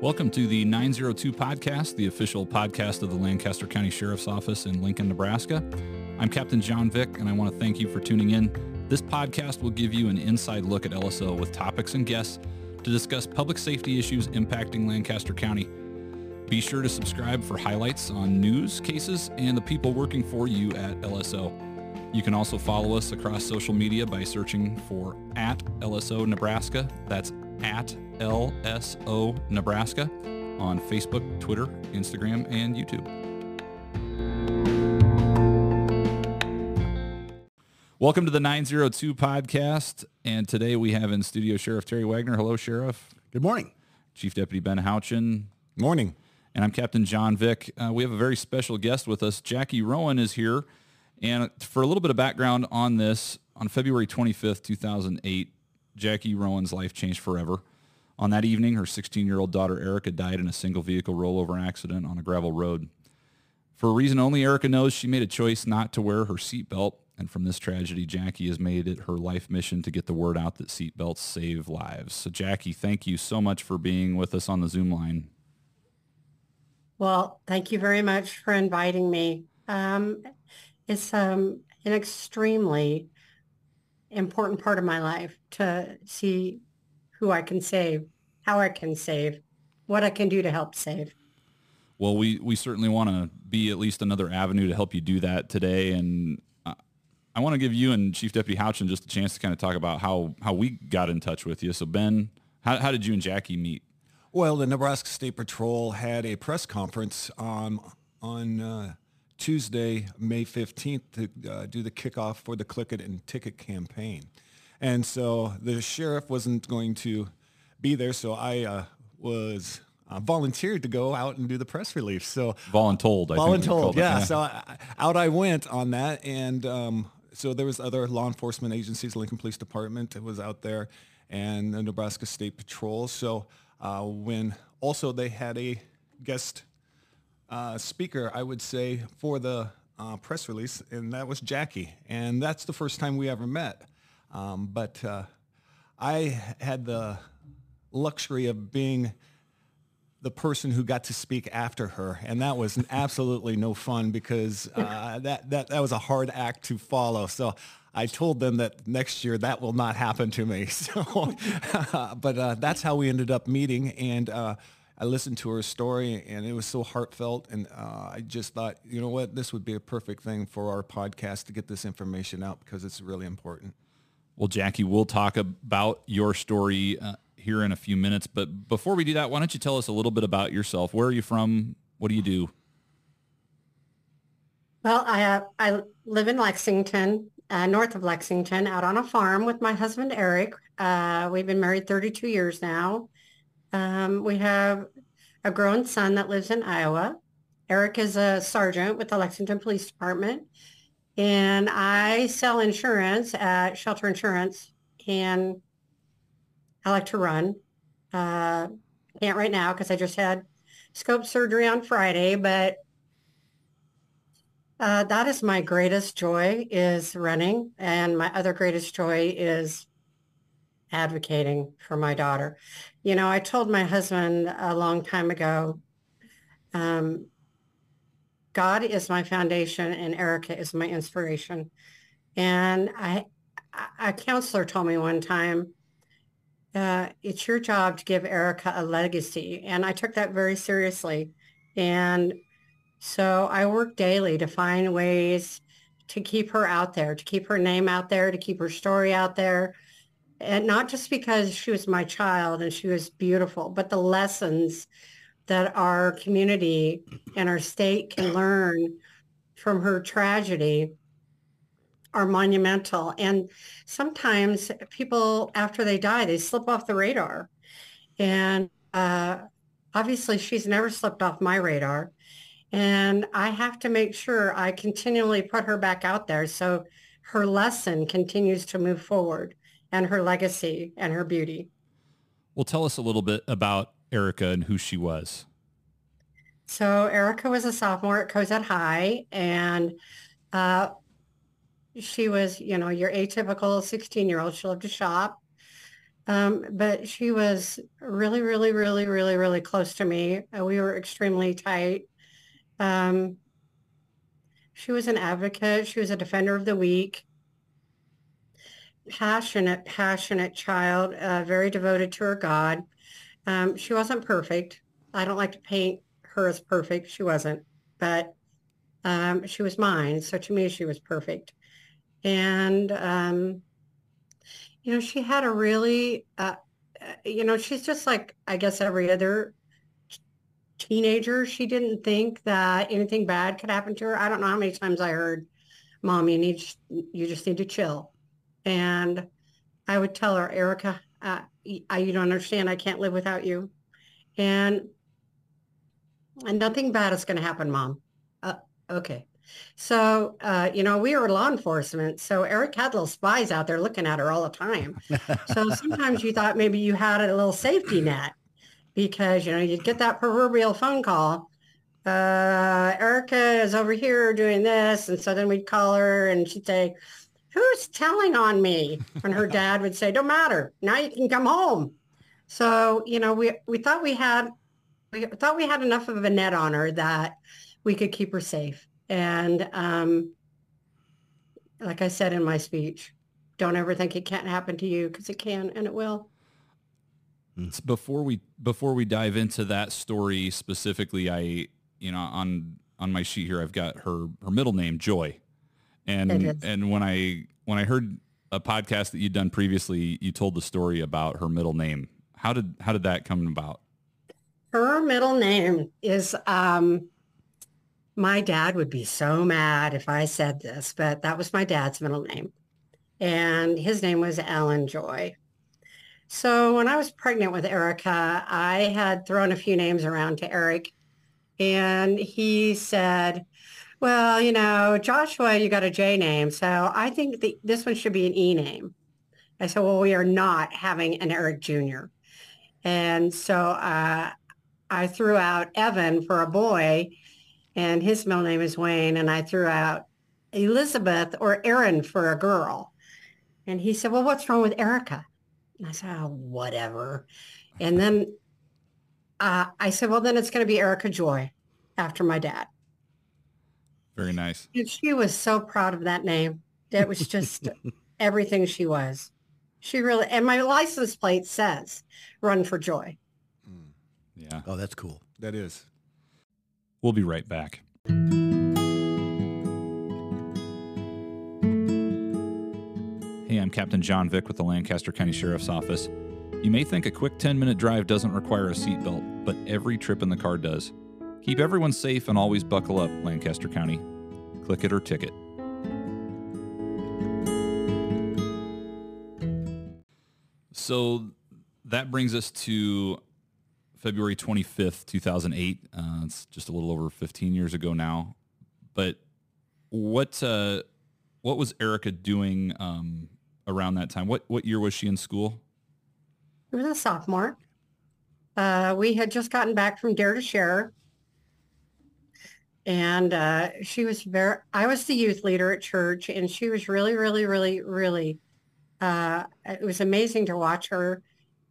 Welcome to the 902 podcast, the official podcast of the Lancaster County Sheriff's Office in Lincoln, Nebraska. I'm Captain John Vick, and I want to thank you for tuning in. This podcast will give you an inside look at LSO with topics and guests to discuss public safety issues impacting Lancaster County. Be sure to subscribe for highlights on news, cases, and the people working for you at LSO. You can also follow us across social media by searching for at LSO Nebraska. That's at LSO Nebraska on Facebook, Twitter, Instagram, and YouTube. Welcome to the 902 podcast. And today we have in studio Sheriff Terry Wagner. Hello, Sheriff. Good morning. Chief Deputy Ben Houchin. Morning. And I'm Captain John Vick. Uh, we have a very special guest with us. Jackie Rowan is here. And for a little bit of background on this, on February 25th, 2008, Jackie Rowan's life changed forever. On that evening, her 16-year-old daughter Erika died in a single vehicle rollover accident on a gravel road. For a reason only Erika knows, she made a choice not to wear her seatbelt. And from this tragedy, Jackie has made it her life mission to get the word out that seatbelts save lives. So Jackie, thank you so much for being with us on the Zoom line. Well, thank you very much for inviting me. Um, it's um, an extremely important part of my life to see who I can save, how I can save, what I can do to help save. Well, we, we certainly want to be at least another avenue to help you do that today. And I want to give you and Chief Deputy Houchin just a chance to kind of talk about how, how we got in touch with you. So Ben, how, how did you and Jackie meet? Well, the Nebraska State Patrol had a press conference um, on uh, Tuesday, May 15th to uh, do the kickoff for the Click It and Ticket campaign. And so the sheriff wasn't going to be there, so I uh, was uh, volunteered to go out and do the press release. So voluntold, I voluntold, yeah. yeah. So I, out I went on that, and um, so there was other law enforcement agencies, Lincoln Police Department was out there, and the Nebraska State Patrol. So uh, when also they had a guest uh, speaker, I would say, for the uh, press release, and that was Jackie. And that's the first time we ever met. Um, but uh, I had the luxury of being the person who got to speak after her, and that was absolutely no fun because uh, that, that that was a hard act to follow. So I told them that next year that will not happen to me. So, but uh, that's how we ended up meeting, and uh, I listened to her story and it was so heartfelt. And uh, I just thought, you know what, this would be a perfect thing for our podcast to get this information out because it's really important. Well, Jackie, we'll talk about your story uh, here in a few minutes. But before we do that, why don't you tell us a little bit about yourself? Where are you from? What do you do? Well, I, uh, I live in Lexington, uh, north of Lexington, out on a farm with my husband, Eric. Uh, we've been married 32 years now. Um, we have a grown son that lives in Iowa. Eric is a sergeant with the Lexington Police Department. And I sell insurance at Shelter Insurance. And I like to run. Uh, can't right now because I just had scope surgery on Friday, but uh, that is my greatest joy is running. And my other greatest joy is advocating for my daughter. You know, I told my husband a long time ago, um, God is my foundation and Erika is my inspiration. And I, a counselor told me one time, uh, it's your job to give Erika a legacy. And I took that very seriously. And so I work daily to find ways to keep her out there, to keep her name out there, to keep her story out there, and not just because she was my child and she was beautiful, but the lessons that our community and our state can learn from her tragedy are monumental. And sometimes people, after they die, they slip off the radar. And uh, obviously, she's never slipped off my radar. And I have to make sure I continually put her back out there so her lesson continues to move forward and her legacy and her beauty. Well, tell us a little bit about Erika and who she was. So Erika was a sophomore at Cozad High, and uh, she was, you know, your atypical 16-year-old. She loved to shop. Um, but she was really, really, really, really, really close to me. Uh, we were extremely tight. Um, she was an advocate. She was a defender of the weak. Passionate, passionate child, uh, very devoted to her God. Um, she wasn't perfect. I don't like to paint her as perfect. She wasn't, but um, she was mine. So to me, she was perfect. And, um, you know, she had a really, uh, uh you know, she's just like, I guess, every other teenager. She didn't think that anything bad could happen to her. I don't know how many times I heard, Mom, you need, you just need to chill. And I would tell her, Erika, uh, I, you don't understand. I can't live without you. And, and nothing bad is going to happen, Mom. Uh, okay. So, uh, you know, we were law enforcement. So Eric had little spies out there looking at her all the time. so sometimes you thought maybe you had a little safety net because, you know, you'd get that proverbial phone call. Uh, Erika is over here doing this. And so then we'd call her and she'd say, who's telling on me? And her dad would say, don't matter. Now you can come home. So, you know, we, we thought we had, we thought we had enough of a net on her that we could keep her safe. And um, like I said in my speech, don't ever think it can't happen to you because it can and it will. Before we before we dive into that story specifically, I you know on on my sheet here I've got her her middle name Joy, and and when I when I heard a podcast that you'd done previously, you told the story about her middle name. How did how did that come about? Her middle name is um, my dad would be so mad if I said this, but that was my dad's middle name. And his name was Alan Joy. So when I was pregnant with Erika, I had thrown a few names around to Eric. And he said, well, you know, Joshua, you got a J name. So I think the, this one should be an E name. I said, well, we are not having an Eric Jr. And so uh, I threw out Evan for a boy and his middle name is Wayne. And I threw out Elizabeth or Erin for a girl. And he said, well, what's wrong with Erika? And I said, oh, whatever. And then uh, I said, well, then it's going to be Erika Joy after my dad. Very nice. And she was so proud of that name. That was just everything she was. She really, and my license plate says run for joy. Hmm. Yeah. Oh, that's cool. That is. We'll be right back. Hey, I'm Captain John Vick with the Lancaster County Sheriff's Office. You may think a quick 10 minute drive doesn't require a seatbelt, but every trip in the car does. Keep everyone safe and always buckle up, Lancaster County. Click it or ticket. So that brings us to February 25th, 2008. Uh, it's just a little over 15 years ago now. But what uh, what was Erika doing um, around that time? What what year was she in school? She was a sophomore. Uh, we had just gotten back from Dare to Share. And uh, she was very, I was the youth leader at church and she was really, really, really, really, uh, it was amazing to watch her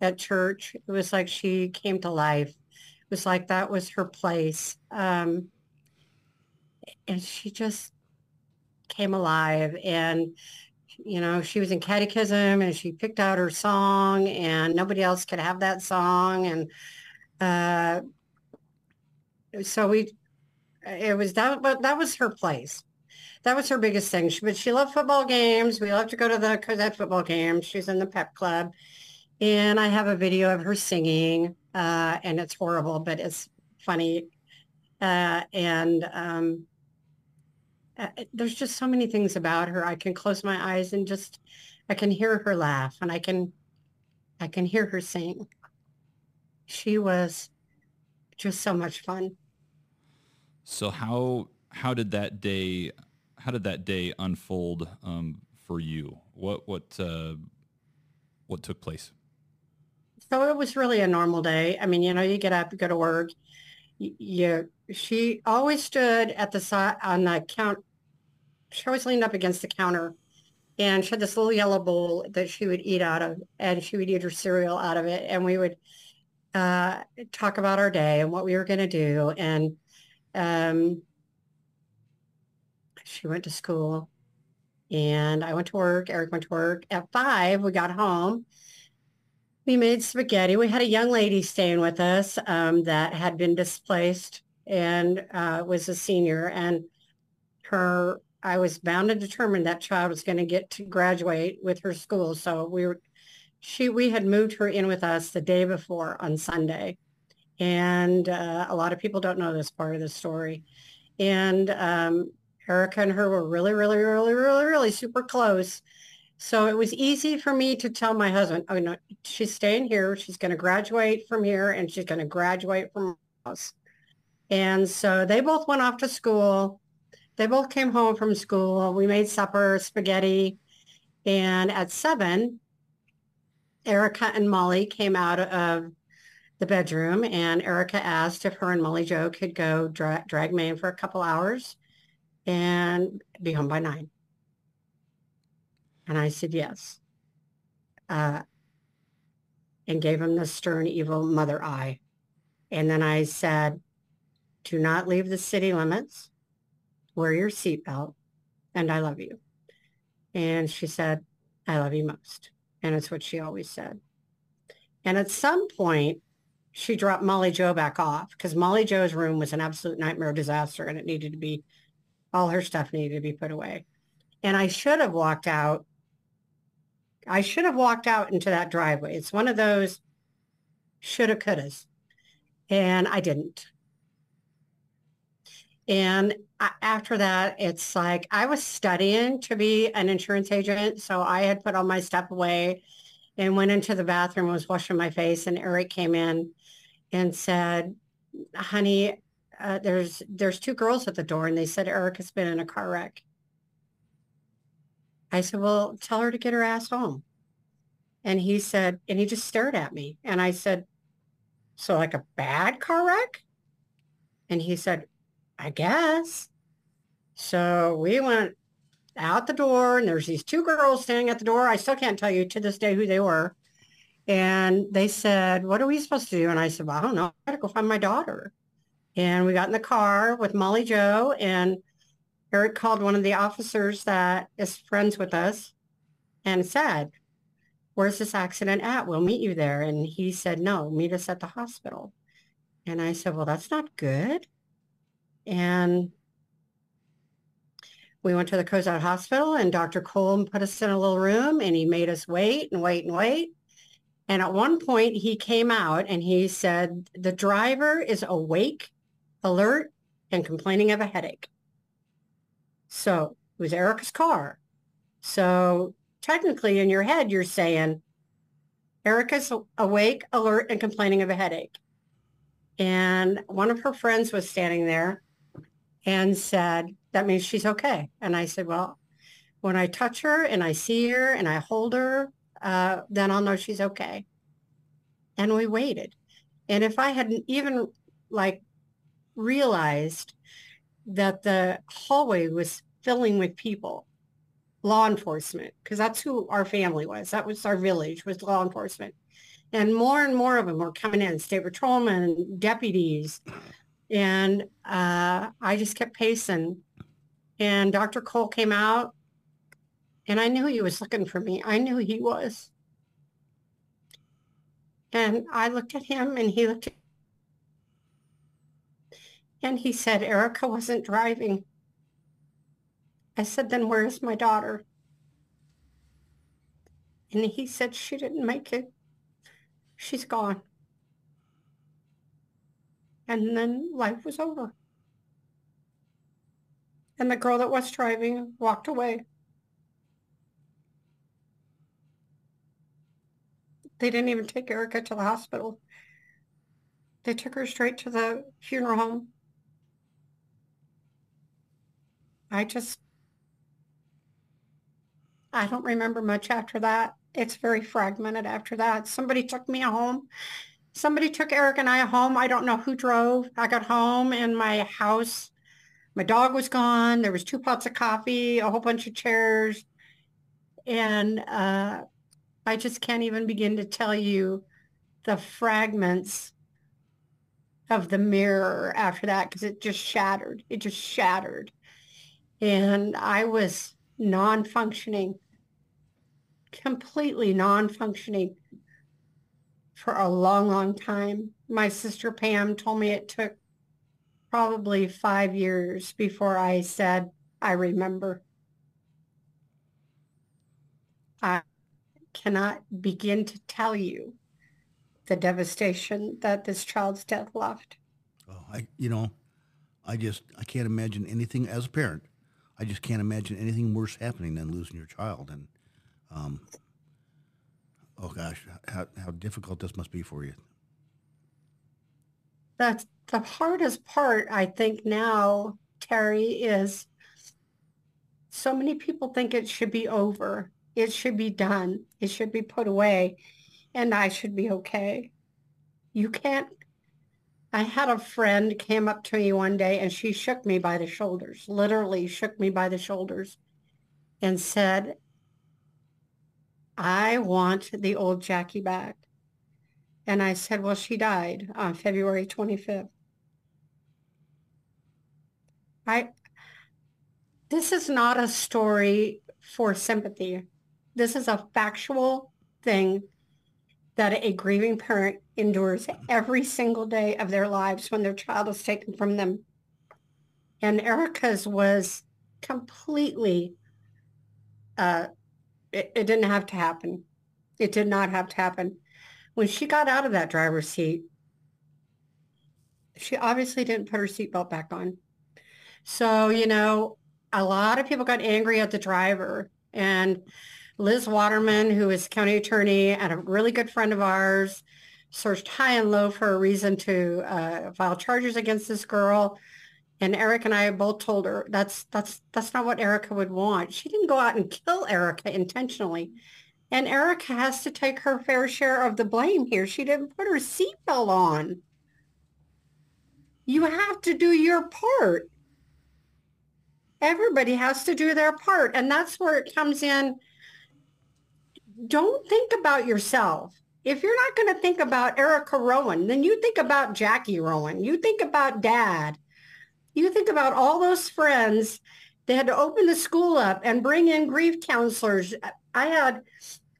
at church. It was like she came to life. It was like that was her place. Um, and she just came alive. And, you know, she was in catechism and she picked out her song and nobody else could have that song. And uh, so we, it was that, but that was her place. That was her biggest thing. She, but she loved football games. We loved to go to the Cozad football games. She's in the pep club and I have a video of her singing, uh, and it's horrible, but it's funny. Uh, and um, uh, there's just so many things about her. I can close my eyes and just, I can hear her laugh, and I can, I can hear her sing. She was just so much fun. So how how did that day how did that day unfold um, for you? What what uh, what took place? So it was really a normal day. I mean, you know, you get up, you go to work. You, she always stood at the side on the count. She always leaned up against the counter And she had this little yellow bowl that she would eat out of, and she would eat her cereal out of it. And we would uh, talk about our day and what we were going to do. And um, she went to school and I went to work. Eric went to work. At five, we got home. We made spaghetti. We had a young lady staying with us um, that had been displaced and uh, was a senior. And her, I was bound and determined that child was going to get to graduate with her school. So we were, she, we had moved her in with us the day before on Sunday. And uh, a lot of people don't know this part of the story. And um, Erika and her were really, really, really, really, really super close. So it was easy for me to tell my husband, oh no, she's staying here. She's going to graduate from here and she's going to graduate from us. And so they both went off to school. They both came home from school. We made supper, spaghetti. And at seven, Erika and Molly came out of the bedroom and Erika asked if her and Molly Joe could go dra- drag Main for a couple hours and be home by nine. And I said, yes. Uh, and gave him the stern, evil mother eye. And then I said, do not leave the city limits. Wear your seatbelt. And I love you. And she said, I love you most. And it's what she always said. And at some point, she dropped Molly Joe back off because Molly Joe's room was an absolute nightmare disaster and it needed to be all her stuff needed to be put away. And I should have walked out. I should have walked out into that driveway. It's one of those shoulda, couldas. And I didn't. And after that, it's like I was studying to be an insurance agent. So I had put all my stuff away and went into the bathroom, was washing my face. And Eric came in and said, honey, uh, there's there's two girls at the door and they said Eric has been in a car wreck. I said, well, tell her to get her ass home. And he said, and he just stared at me. And I said, so like a bad car wreck? And he said, I guess. So we went out the door and there's these two girls standing at the door. I still can't tell you to this day who they were. And they said, what are we supposed to do? And I said, well, I don't know. I got to go find my daughter. And we got in the car with Molly Joe and Eric called one of the officers that is friends with us and said, where's this accident at? We'll meet you there. And he said, no, meet us at the hospital. And I said, well, that's not good. And we went to the Cozad Hospital and Dr. Cole put us in a little room and he made us wait and wait and wait. And at one point he came out and he said, the driver is awake alert, and complaining of a headache. So it was Erika's car. So technically in your head, you're saying Erika's awake, alert, and complaining of a headache. And one of her friends was standing there and said, that means she's okay. And I said, well, when I touch her and I see her and I hold her, uh, then I'll know she's okay. And we waited. And if I hadn't even like realized that the hallway was filling with people, law enforcement, because that's who our family was. That was our village, was law enforcement. And more and more of them were coming in, state patrolmen, deputies. And uh, I just kept pacing. And Dr. Cole came out and I knew he was looking for me. I knew he was. And I looked at him and he looked at and he said, Erika wasn't driving. I said, then where's my daughter? And he said, she didn't make it. She's gone. And then life was over. And the girl that was driving walked away. They didn't even take Erika to the hospital. They took her straight to the funeral home. I just, I don't remember much after that. It's very fragmented after that. Somebody took me home. Somebody took Eric and I home. I don't know who drove. I got home and my house, my dog was gone. There was two pots of coffee, a whole bunch of chairs. And uh, I just can't even begin to tell you the fragments of the mirror after that because it just shattered. It just shattered. And I was non-functioning, completely non-functioning for a long, long time. My sister Pam told me it took probably five years before I said, I remember. I cannot begin to tell you the devastation that this child's death left. Oh, I, you know, I just, I can't imagine anything as a parent. I just can't imagine anything worse happening than losing your child. And, um, oh gosh, how, how difficult this must be for you. That's the hardest part, I think now, Terry, is so many people think it should be over. It should be done. It should be put away and I should be okay. You can't. I had a friend came up to me one day and she shook me by the shoulders, literally shook me by the shoulders and said, I want the old Jackie back. And I said, well, she died on February 25th. I, this is not a story for sympathy. This is a factual thing that a grieving parent endures every single day of their lives when their child is taken from them. And Erika's was completely, uh, it, it didn't have to happen. It did not have to happen. When she got out of that driver's seat, she obviously didn't put her seatbelt back on. So, you know, a lot of people got angry at the driver and Liz Waterman, who is county attorney and a really good friend of ours, searched high and low for a reason to uh, file charges against this girl. And Eric and I both told her that's that's that's not what Erika would want. She didn't go out and kill Erika intentionally. And Erika has to take her fair share of the blame here. She didn't put her seatbelt on. You have to do your part. Everybody has to do their part. And that's where it comes in don't think about yourself. If you're not going to think about Erika Rowan, then you think about Jackie Rowan. You think about dad. You think about all those friends. They had to open the school up and bring in grief counselors. I had,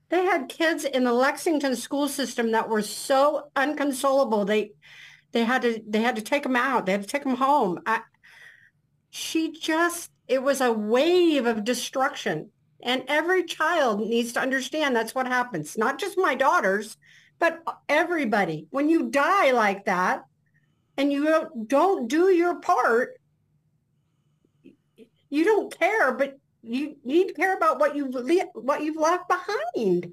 they had kids in the Lexington school system that were so unconsolable. They, they had to, they had to take them out. They had to take them home. I, she just, it was a wave of destruction. And every child needs to understand that's what happens. Not just my daughters, but everybody. When you die like that and you don't, don't your part, you don't care, but you need to care about what you've le- what you've left behind.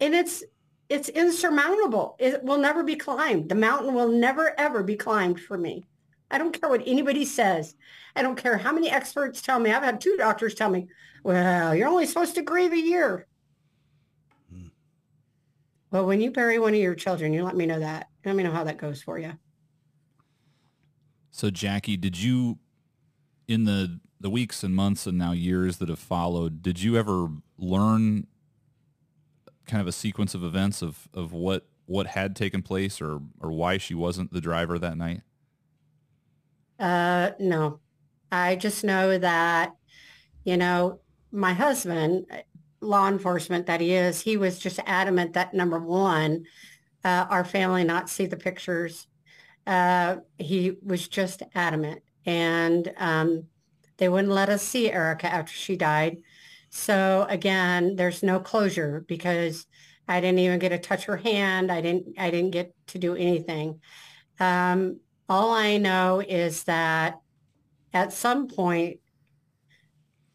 And it's it's insurmountable. It will never be climbed. The mountain will never ever be climbed for me. I don't care what anybody says. I don't care how many experts tell me. I've had two doctors tell me, well, you're only supposed to grieve a year. Hmm. Well, when you bury one of your children, you let me know that. Let me know how that goes for you. So, Jackie, did you, in the the weeks and months and now years that have followed, did you ever learn kind of a sequence of events of of what what had taken place or or why she wasn't the driver that night? Uh, no, I just know that, you know, my husband, law enforcement that he is, he was just adamant that number one, uh, our family not see the pictures. Uh, he was just adamant. And um, they wouldn't let us see Erika after she died. So again, there's no closure because I didn't even get to touch her hand. I didn't, I didn't get to do anything. Um, all I know is that at some point,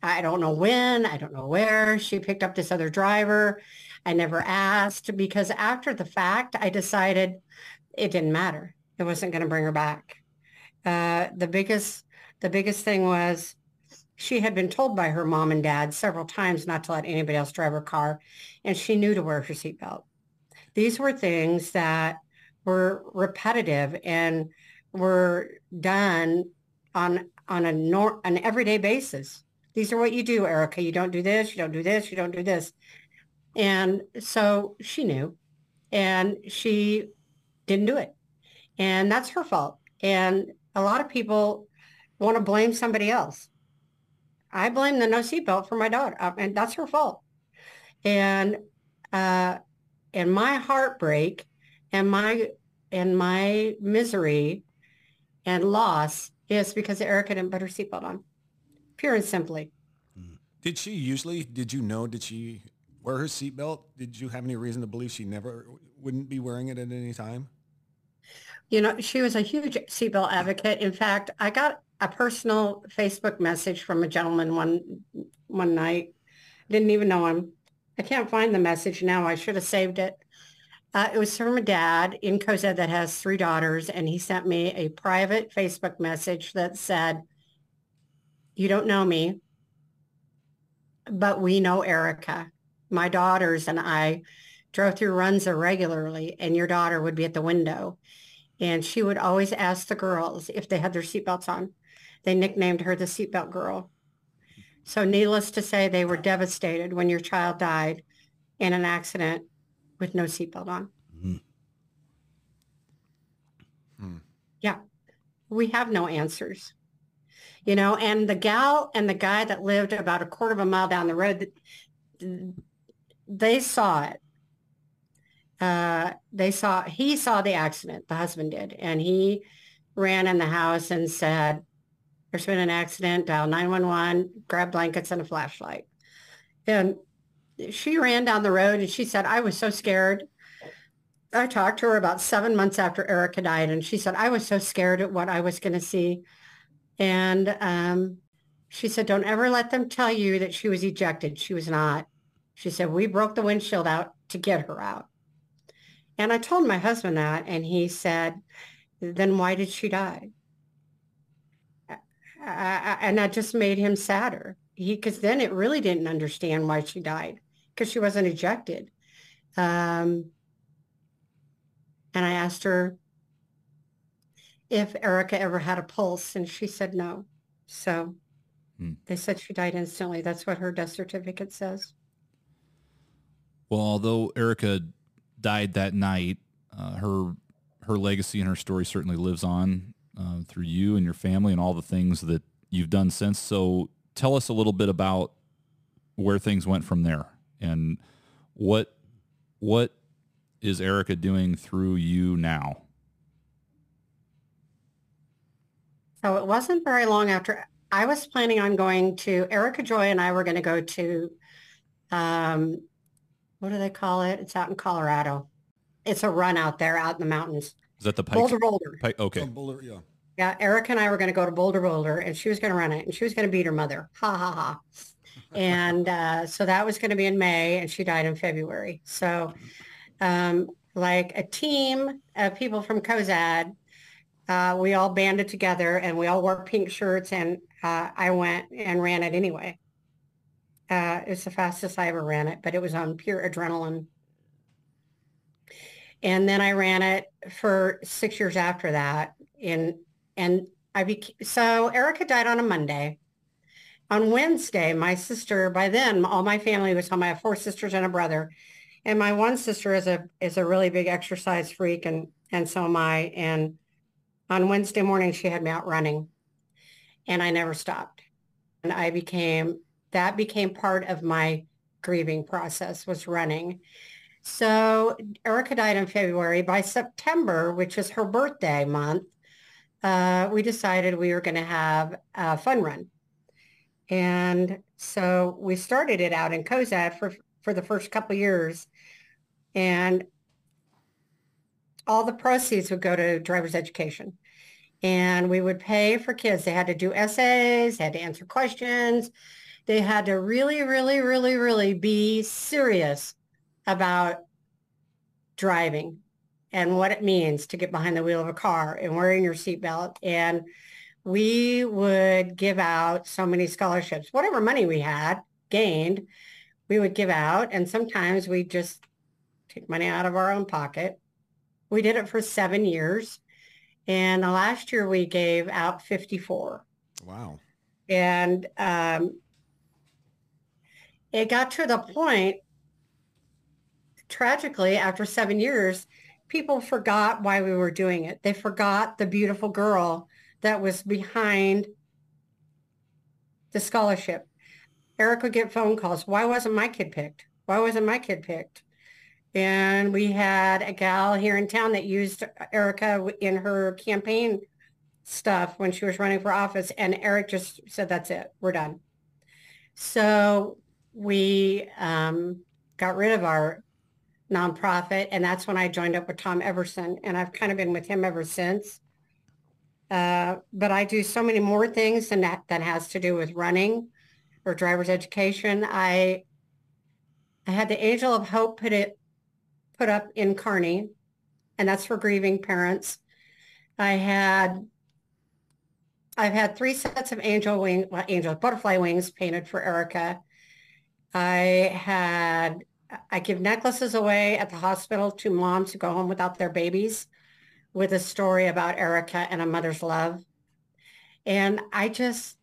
I don't know when, I don't know where, she picked up this other driver. I never asked because after the fact, I decided it didn't matter. It wasn't going to bring her back. Uh, the biggest, the biggest thing was she had been told by her mom and dad several times not to let anybody else drive her car, and she knew to wear her seatbelt. These were things that were repetitive and were done on on a nor- an everyday basis. These are what you do, Erika. You don't do this, you don't do this, you don't do this. And so she knew and she didn't do it. And that's her fault. And a lot of people want to blame somebody else. I blame the no seatbelt for my daughter, uh, and that's her fault. And uh, and my heartbreak and my and my misery and loss is because Erika didn't put her seatbelt on, pure and simply. Did she usually? Did you know? Did she wear her seatbelt? Did you have any reason to believe she never wouldn't be wearing it at any time? You know, she was a huge seatbelt advocate. In fact, I got a personal Facebook message from a gentleman one one night. Didn't even know him. I can't find the message now. I should have saved it. Uh, it was from a dad in Cozad that has three daughters, and he sent me a private Facebook message that said, "You don't know me, but we know Erika. My daughters and I drove through Runza regularly, and your daughter would be at the window, and she would always ask the girls if they had their seatbelts on. They nicknamed her the seatbelt girl. So needless to say, they were devastated when your child died in an accident with no seatbelt on. Hmm. Yeah, we have no answers. You know, and the gal and the guy that lived about a quarter of a mile down the road, they saw it. Uh, they saw, he saw the accident, the husband did, and he ran in the house and said, there's been an accident, dial 911, grab blankets and a flashlight. And she ran down the road and she said, I was so scared. I talked to her about seven months after Erika died, and she said, I was so scared at what I was going to see. And um, she said, don't ever let them tell you that she was ejected. She was not. She said, we broke the windshield out to get her out. And I told my husband that, and he said, then why did she die? Uh, and that just made him sadder. He, because then it really didn't understand why she died because she wasn't ejected. Um, and I asked her if Erika ever had a pulse, and she said no. So Hmm. they said she died instantly. That's what her death certificate says. Well, although Erika died that night, uh, her her legacy and her story certainly lives on uh, through you and your family and all the things that you've done since. So tell us a little bit about where things went from there and what what is Erika doing through you now? So it wasn't very long after I was planning on going to Erika Joy and I were going to go to, um, what do they call it? It's out in Colorado. It's a run out there, out in the mountains. Is that the Pike? Bolder Boulder. Pike okay. Some Boulder, yeah. Yeah, Erika and I were going to go to Bolder Boulder, and she was going to run it, and she was going to beat her mother. Ha ha ha. And uh, so that was going to be in May, and she died in February. So, um, like a team of people from Cozad, uh, we all banded together, and we all wore pink shirts, and uh, I went and ran it anyway. Uh, it's the fastest I ever ran it, but it was on pure adrenaline. And then I ran it for six years after that in and I so Erika died on a Monday. On Wednesday, my sister, by then all my family was home. I have four sisters and a brother. And my one sister is a is a really big exercise freak and and so am I. And on Wednesday morning she had me out running and I never stopped. And I became that became part of my grieving process was running. So Erika died in February. By September, which is her birthday month, uh, we decided we were going to have a fun run. And so we started it out in Cozad for, for the first couple years. And all the proceeds would go to driver's education. And we would pay for kids. They had to do essays, had to answer questions. They had to really, really, really, really be serious about driving and what it means to get behind the wheel of a car and wearing your seatbelt. And we would give out so many scholarships, whatever money we had gained, we would give out. And sometimes we just take money out of our own pocket. We did it for seven years. And the last year we gave out 54. Wow. And um, it got to the point, tragically, after seven years, people forgot why we were doing it. They forgot the beautiful girl that was behind the scholarship. Eric would get phone calls. Why wasn't my kid picked? Why wasn't my kid picked? And we had a gal here in town that used Erika in her campaign stuff when she was running for office. And Eric just said, that's it. We're done. So we um, got rid of our nonprofit. And that's when I joined up with Tom Everson. And I've kind of been with him ever since. Uh, but I do so many more things than that that has to do with running or driver's education. I I had the Angel of Hope put it put up in Kearney, and that's for grieving parents. I had I've had three sets of angel wing well, angel butterfly wings painted for Erika. I had I give necklaces away at the hospital to moms who go home without their babies with a story about Erika and a mother's love. And I just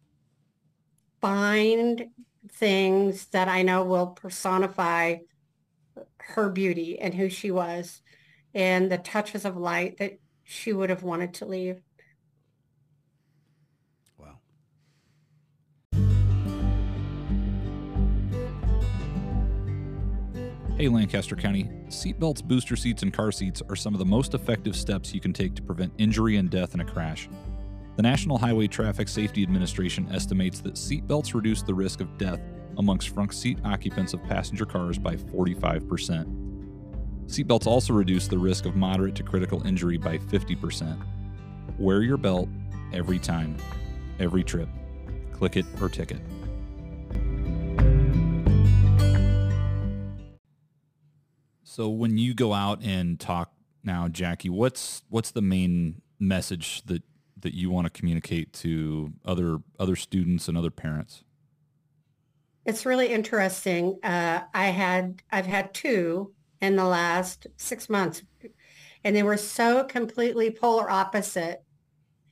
find things that I know will personify her beauty and who she was and the touches of light that she would have wanted to leave. Wow. Hey Lancaster County, seatbelts, booster seats, and car seats are some of the most effective steps you can take to prevent injury and death in a crash. The National Highway Traffic Safety Administration estimates that seatbelts reduce the risk of death amongst front seat occupants of passenger cars by 45%. Seatbelts also reduce the risk of moderate to critical injury by 50%. Wear your belt every time, every trip. Click it or ticket. So when you go out and talk now, Jackie, what's what's the main message that that you want to communicate to other other students and other parents? It's really interesting. Uh, I had I've had two in the last six months, and they were so completely polar opposite.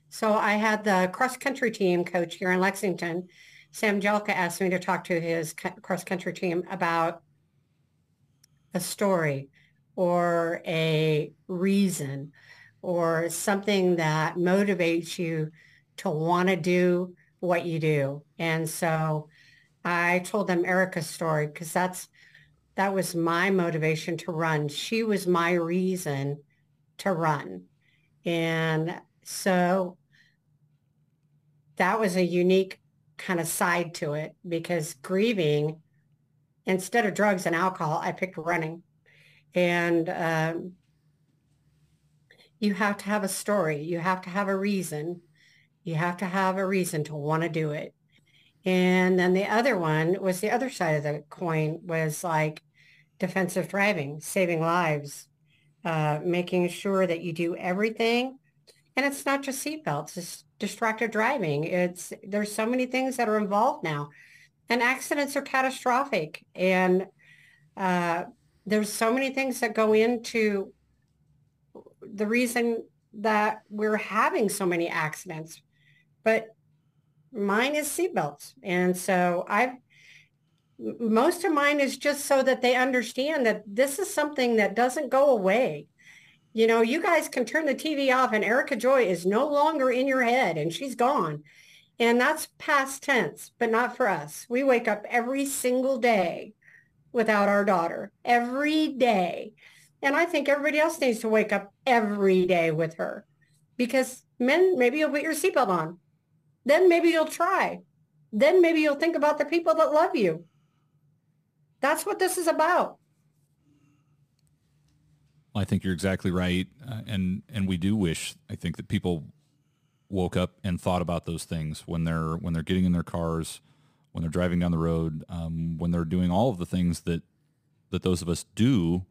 So I had the cross country team coach here in Lexington. Sam Jelka asked me to talk to his cross country team about a story or a reason or something that motivates you to want to do what you do. And so I told them Erika's story because that's that was my motivation to run. She was my reason to run. And so that was a unique kind of side to it because grieving, instead of drugs and alcohol, I picked running. And um, you have to have a story. You have to have a reason. You have to have a reason to want to do it. And then the other one was the other side of the coin was like defensive driving, saving lives, uh, making sure that you do everything. And it's not just seatbelts, it's distracted driving. It's there's so many things that are involved now. And accidents are catastrophic. And uh, there's so many things that go into the reason that we're having so many accidents. But mine is seatbelts. And so I've, most of mine is just so that they understand that this is something that doesn't go away. You know, you guys can turn the TV off and Erika Joy is no longer in your head and she's gone. And that's past tense, but not for us. We wake up every single day without our daughter, every day. And I think everybody else needs to wake up every day with her because men, maybe you'll put your seatbelt on. Then maybe you'll try. Then maybe you'll think about the people that love you. That's what this is about. I think you're exactly right, uh, and and we do wish. I think that people woke up and thought about those things when they're when they're getting in their cars, when they're driving down the road, um, when they're doing all of the things that that those of us do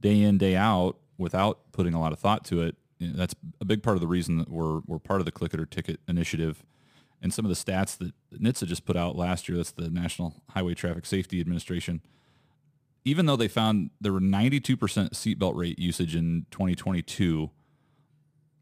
day in day out without putting a lot of thought to it. You know, that's a big part of the reason that we're we're part of the Click It or Ticket initiative. And some of the stats that NHTSA just put out last year, that's the National Highway Traffic Safety Administration, even though they found there were 92% seatbelt rate usage in 2022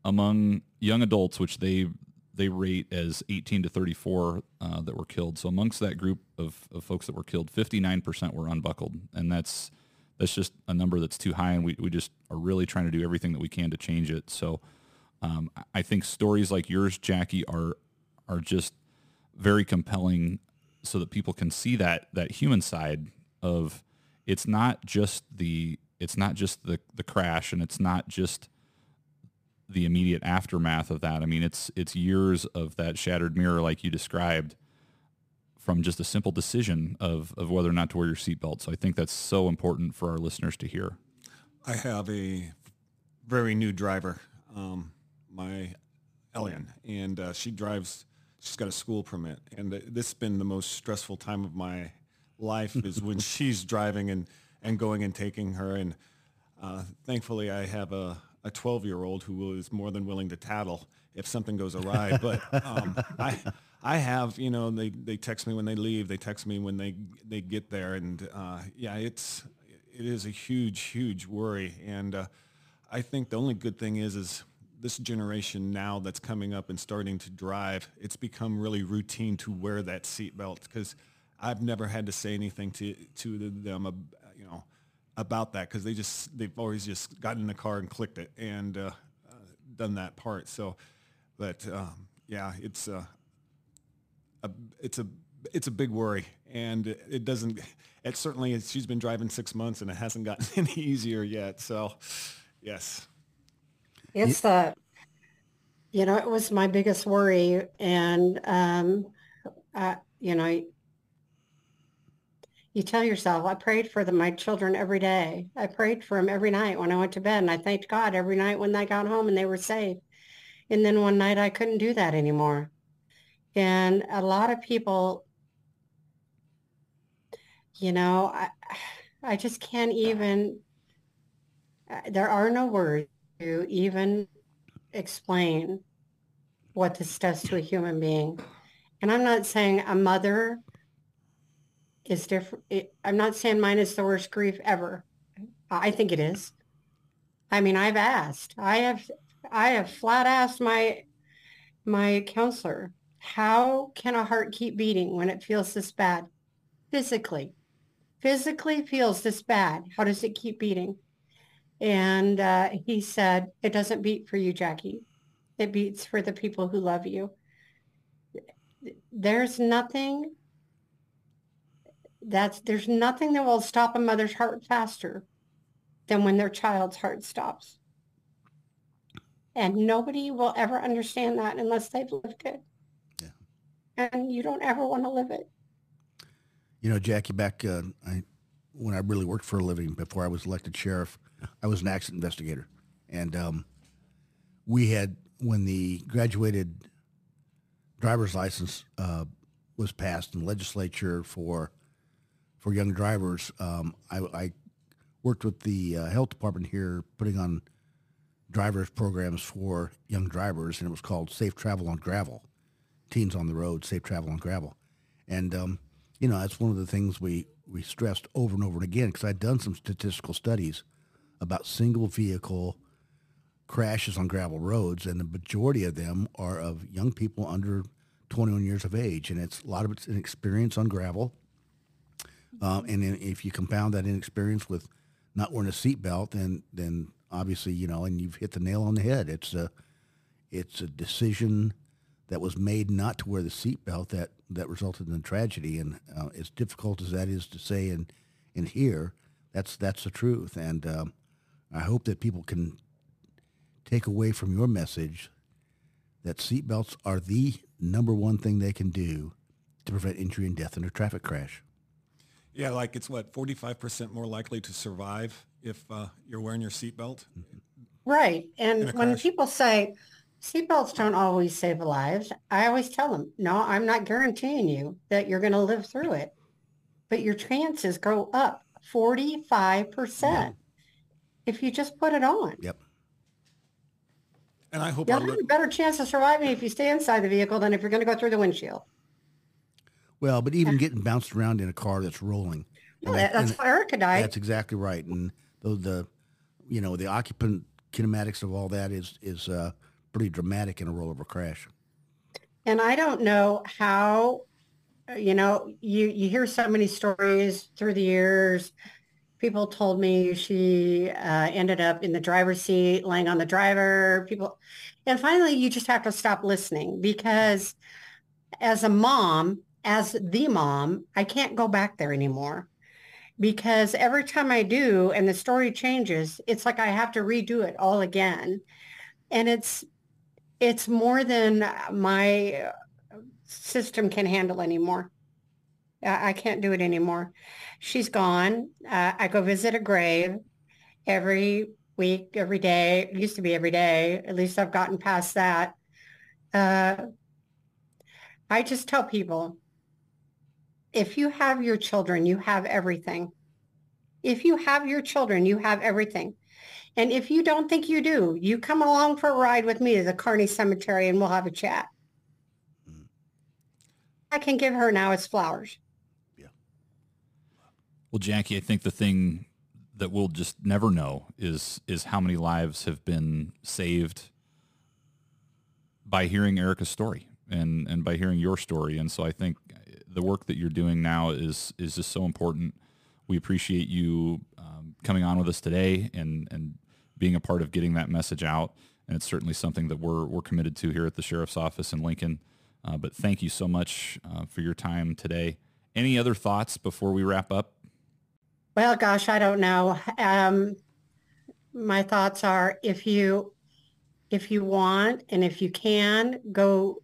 among young adults, which they they rate as 18 to 34 uh, that were killed. So amongst that group of, of folks that were killed, 59% were unbuckled, and that's that's just a number that's too high, and we, we just are really trying to do everything that we can to change it. So um, I think stories like yours, Jackie, are are just very compelling, so that people can see that that human side of it's not just the it's not just the the crash, and it's not just the immediate aftermath of that. I mean, it's it's years of that shattered mirror, like you described, from just a simple decision of of whether or not to wear your seatbelt. So I think that's so important for our listeners to hear. I have a very new driver, um, my Elian, and uh, she drives. She's got a school permit, and this has been the most stressful time of my life is when she's driving and and going and taking her. And uh, thankfully, I have a a 12 year old who is more than willing to tattle if something goes awry. But um, I, I have, you know, they, they text me when they leave. They text me when they, they get there. And uh, yeah, it's, it is a huge, huge worry. And uh, I think the only good thing is, is this generation now that's coming up and starting to drive, it's become really routine to wear that seatbelt because I've never had to say anything to, to them, you know, about that because they just they've always just gotten in the car and clicked it and uh, uh, done that part. So, but um, yeah, it's uh, a it's a it's a big worry, and it doesn't. It certainly she's been driving six months and it hasn't gotten any easier yet. So, yes, it's the you know it was my biggest worry, and um, uh, you know you tell yourself, I prayed for my children every day. I prayed for them every night when I went to bed. And I thanked God every night when they got home and they were safe. And then one night I couldn't do that anymore. And a lot of people, you know, I, I just can't even, uh, there are no words to even explain what this does to a human being. And I'm not saying a mother is different. I'm not saying mine is the worst grief ever. I think it is. I mean, I've asked. I have. I have flat asked my my counselor, how can a heart keep beating when it feels this bad, physically? Physically feels this bad. How does it keep beating? And uh, he said, it doesn't beat for you, Jackie. It beats for the people who love you. There's nothing that's there's nothing that will stop a mother's heart faster than when their child's heart stops. And nobody will ever understand that unless they've lived it. Yeah. And you don't ever want to live it. You know, Jackie, back uh, I, when I really worked for a living before I was elected sheriff, I was an accident investigator. And um, we had, when the graduated driver's license uh, was passed in legislature for for young drivers. Um, I, I, worked with the uh, health department here, putting on drivers programs for young drivers, and it was called Safe Travel on Gravel. Teens on the road, safe travel on gravel, and um, you know that's one of the things we we stressed over and over and again because I'd done some statistical studies about single vehicle crashes on gravel roads, and the majority of them are of young people under 21 years of age, and it's a lot of it's an experience on gravel um, and then if you compound that inexperience with not wearing a seatbelt, then then obviously you know, and you've hit the nail on the head. It's a it's a decision that was made not to wear the seatbelt that that resulted in the tragedy. And uh, as difficult as that is to say and and hear, that's that's the truth. And um, I hope that people can take away from your message that seatbelts are the number one thing they can do to prevent injury and death in a traffic crash. Yeah, like it's what, 45% more likely to survive if uh, you're wearing your seatbelt? Right. And when crash. people say seatbelts don't always save lives, I always tell them, no, I'm not guaranteeing you that you're going to live through it. But your chances go up 45% yeah. If you just put it on. Yep. And I hope you'll have a better chance of surviving if you stay inside the vehicle than if you're going to go through the windshield. Well, but even getting bounced around in a car that's rolling. that, that's why Erika died. That's exactly right. And the, the you know, the occupant kinematics of all that is is uh, pretty dramatic in a rollover crash. And I don't know how, you know, you, you hear so many stories through the years. People told me she uh, ended up in the driver's seat, laying on the driver. People, and finally, you just have to stop listening because as a mom, as the mom, I can't go back there anymore because every time I do and the story changes, it's like I have to redo it all again. And it's it's more than my system can handle anymore. I can't do it anymore. She's gone. Uh, I go visit a grave every week, every day. It used to be every day. At least I've gotten past that. Uh, I just tell people, if you have your children, you have everything. If you have your children, you have everything. And if you don't think you do, you come along for a ride with me to the Kearney Cemetery and we'll have a chat. Mm. I can give her now is flowers. Well, Jackie, I think the thing that we'll just never know is is how many lives have been saved by hearing Erika's story and and by hearing your story. And so I think the work that you're doing now is is just so important. We appreciate you um, coming on with us today and and being a part of getting that message out. And it's certainly something that we're we're committed to here at the sheriff's office in Lincoln. Uh, but thank you so much uh, for your time today. Any other thoughts before we wrap up? Well, gosh, I don't know. Um, my thoughts are if you if you want and if you can go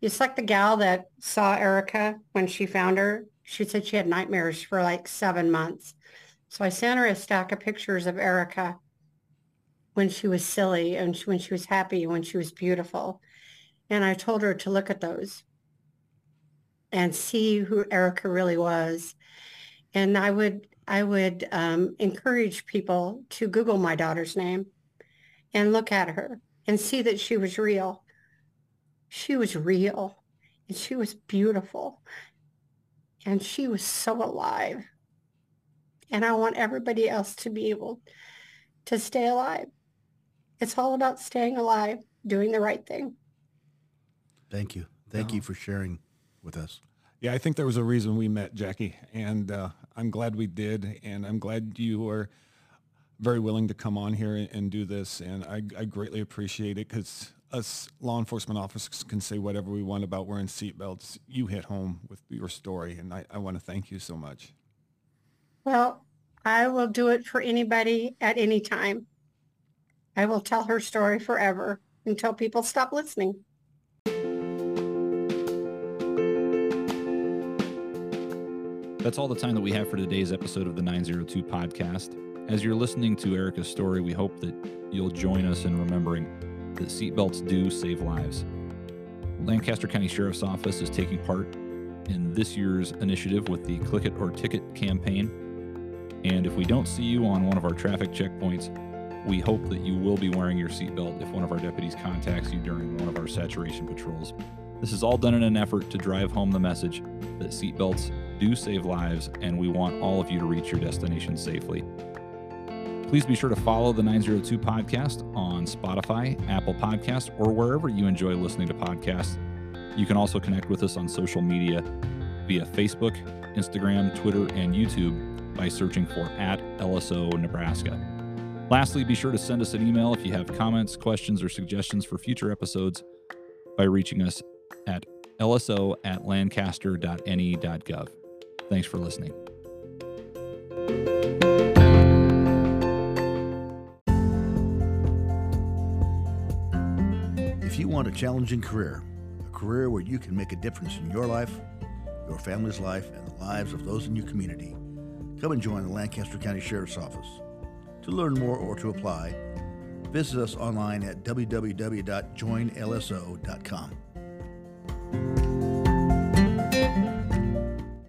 it's like the gal that saw Erika when she found her. She said she had nightmares for like seven months. So I sent her a stack of pictures of Erika when she was silly and when she was happy, when she was beautiful. And I told her to look at those and see who Erika really was. And I would I would um, encourage people to Google my daughter's name and look at her and see that she was real she was real and she was beautiful and she was so alive. And I want everybody else to be able to stay alive. It's all about staying alive, doing the right thing. Thank you. Thank you for sharing with us. Yeah, I think there was a reason we met, Jackie, and uh, I'm glad we did, and I'm glad you are very willing to come on here and, and do this, and I, I greatly appreciate it because us law enforcement officers can say whatever we want about wearing seatbelts. You hit home with your story, and I, I want to thank you so much. Well, I will do it for anybody at any time. I will tell her story forever until people stop listening. That's all the time that we have for today's episode of the 902 podcast. As you're listening to Erika's story, we hope that you'll join us in remembering that seatbelts do save lives. Lancaster County Sheriff's Office is taking part in this year's initiative with the Click It or Ticket campaign. And if we don't see you on one of our traffic checkpoints, we hope that you will be wearing your seatbelt if one of our deputies contacts you during one of our saturation patrols. This is all done in an effort to drive home the message that seatbelts do save lives, and we want all of you to reach your destination safely. Please be sure to follow the 902 podcast on Spotify, Apple Podcasts, or wherever you enjoy listening to podcasts. You can also connect with us on social media via Facebook, Instagram, Twitter, and YouTube by searching for at LSO Nebraska. Lastly, be sure to send us an email if you have comments, questions, or suggestions for future episodes by reaching us at lso at lancaster.ne.gov. Thanks for listening. If you want a challenging career, a career where you can make a difference in your life, your family's life, and the lives of those in your community, come and join the Lancaster County Sheriff's Office. To learn more or to apply, visit us online at www.joinlso.com.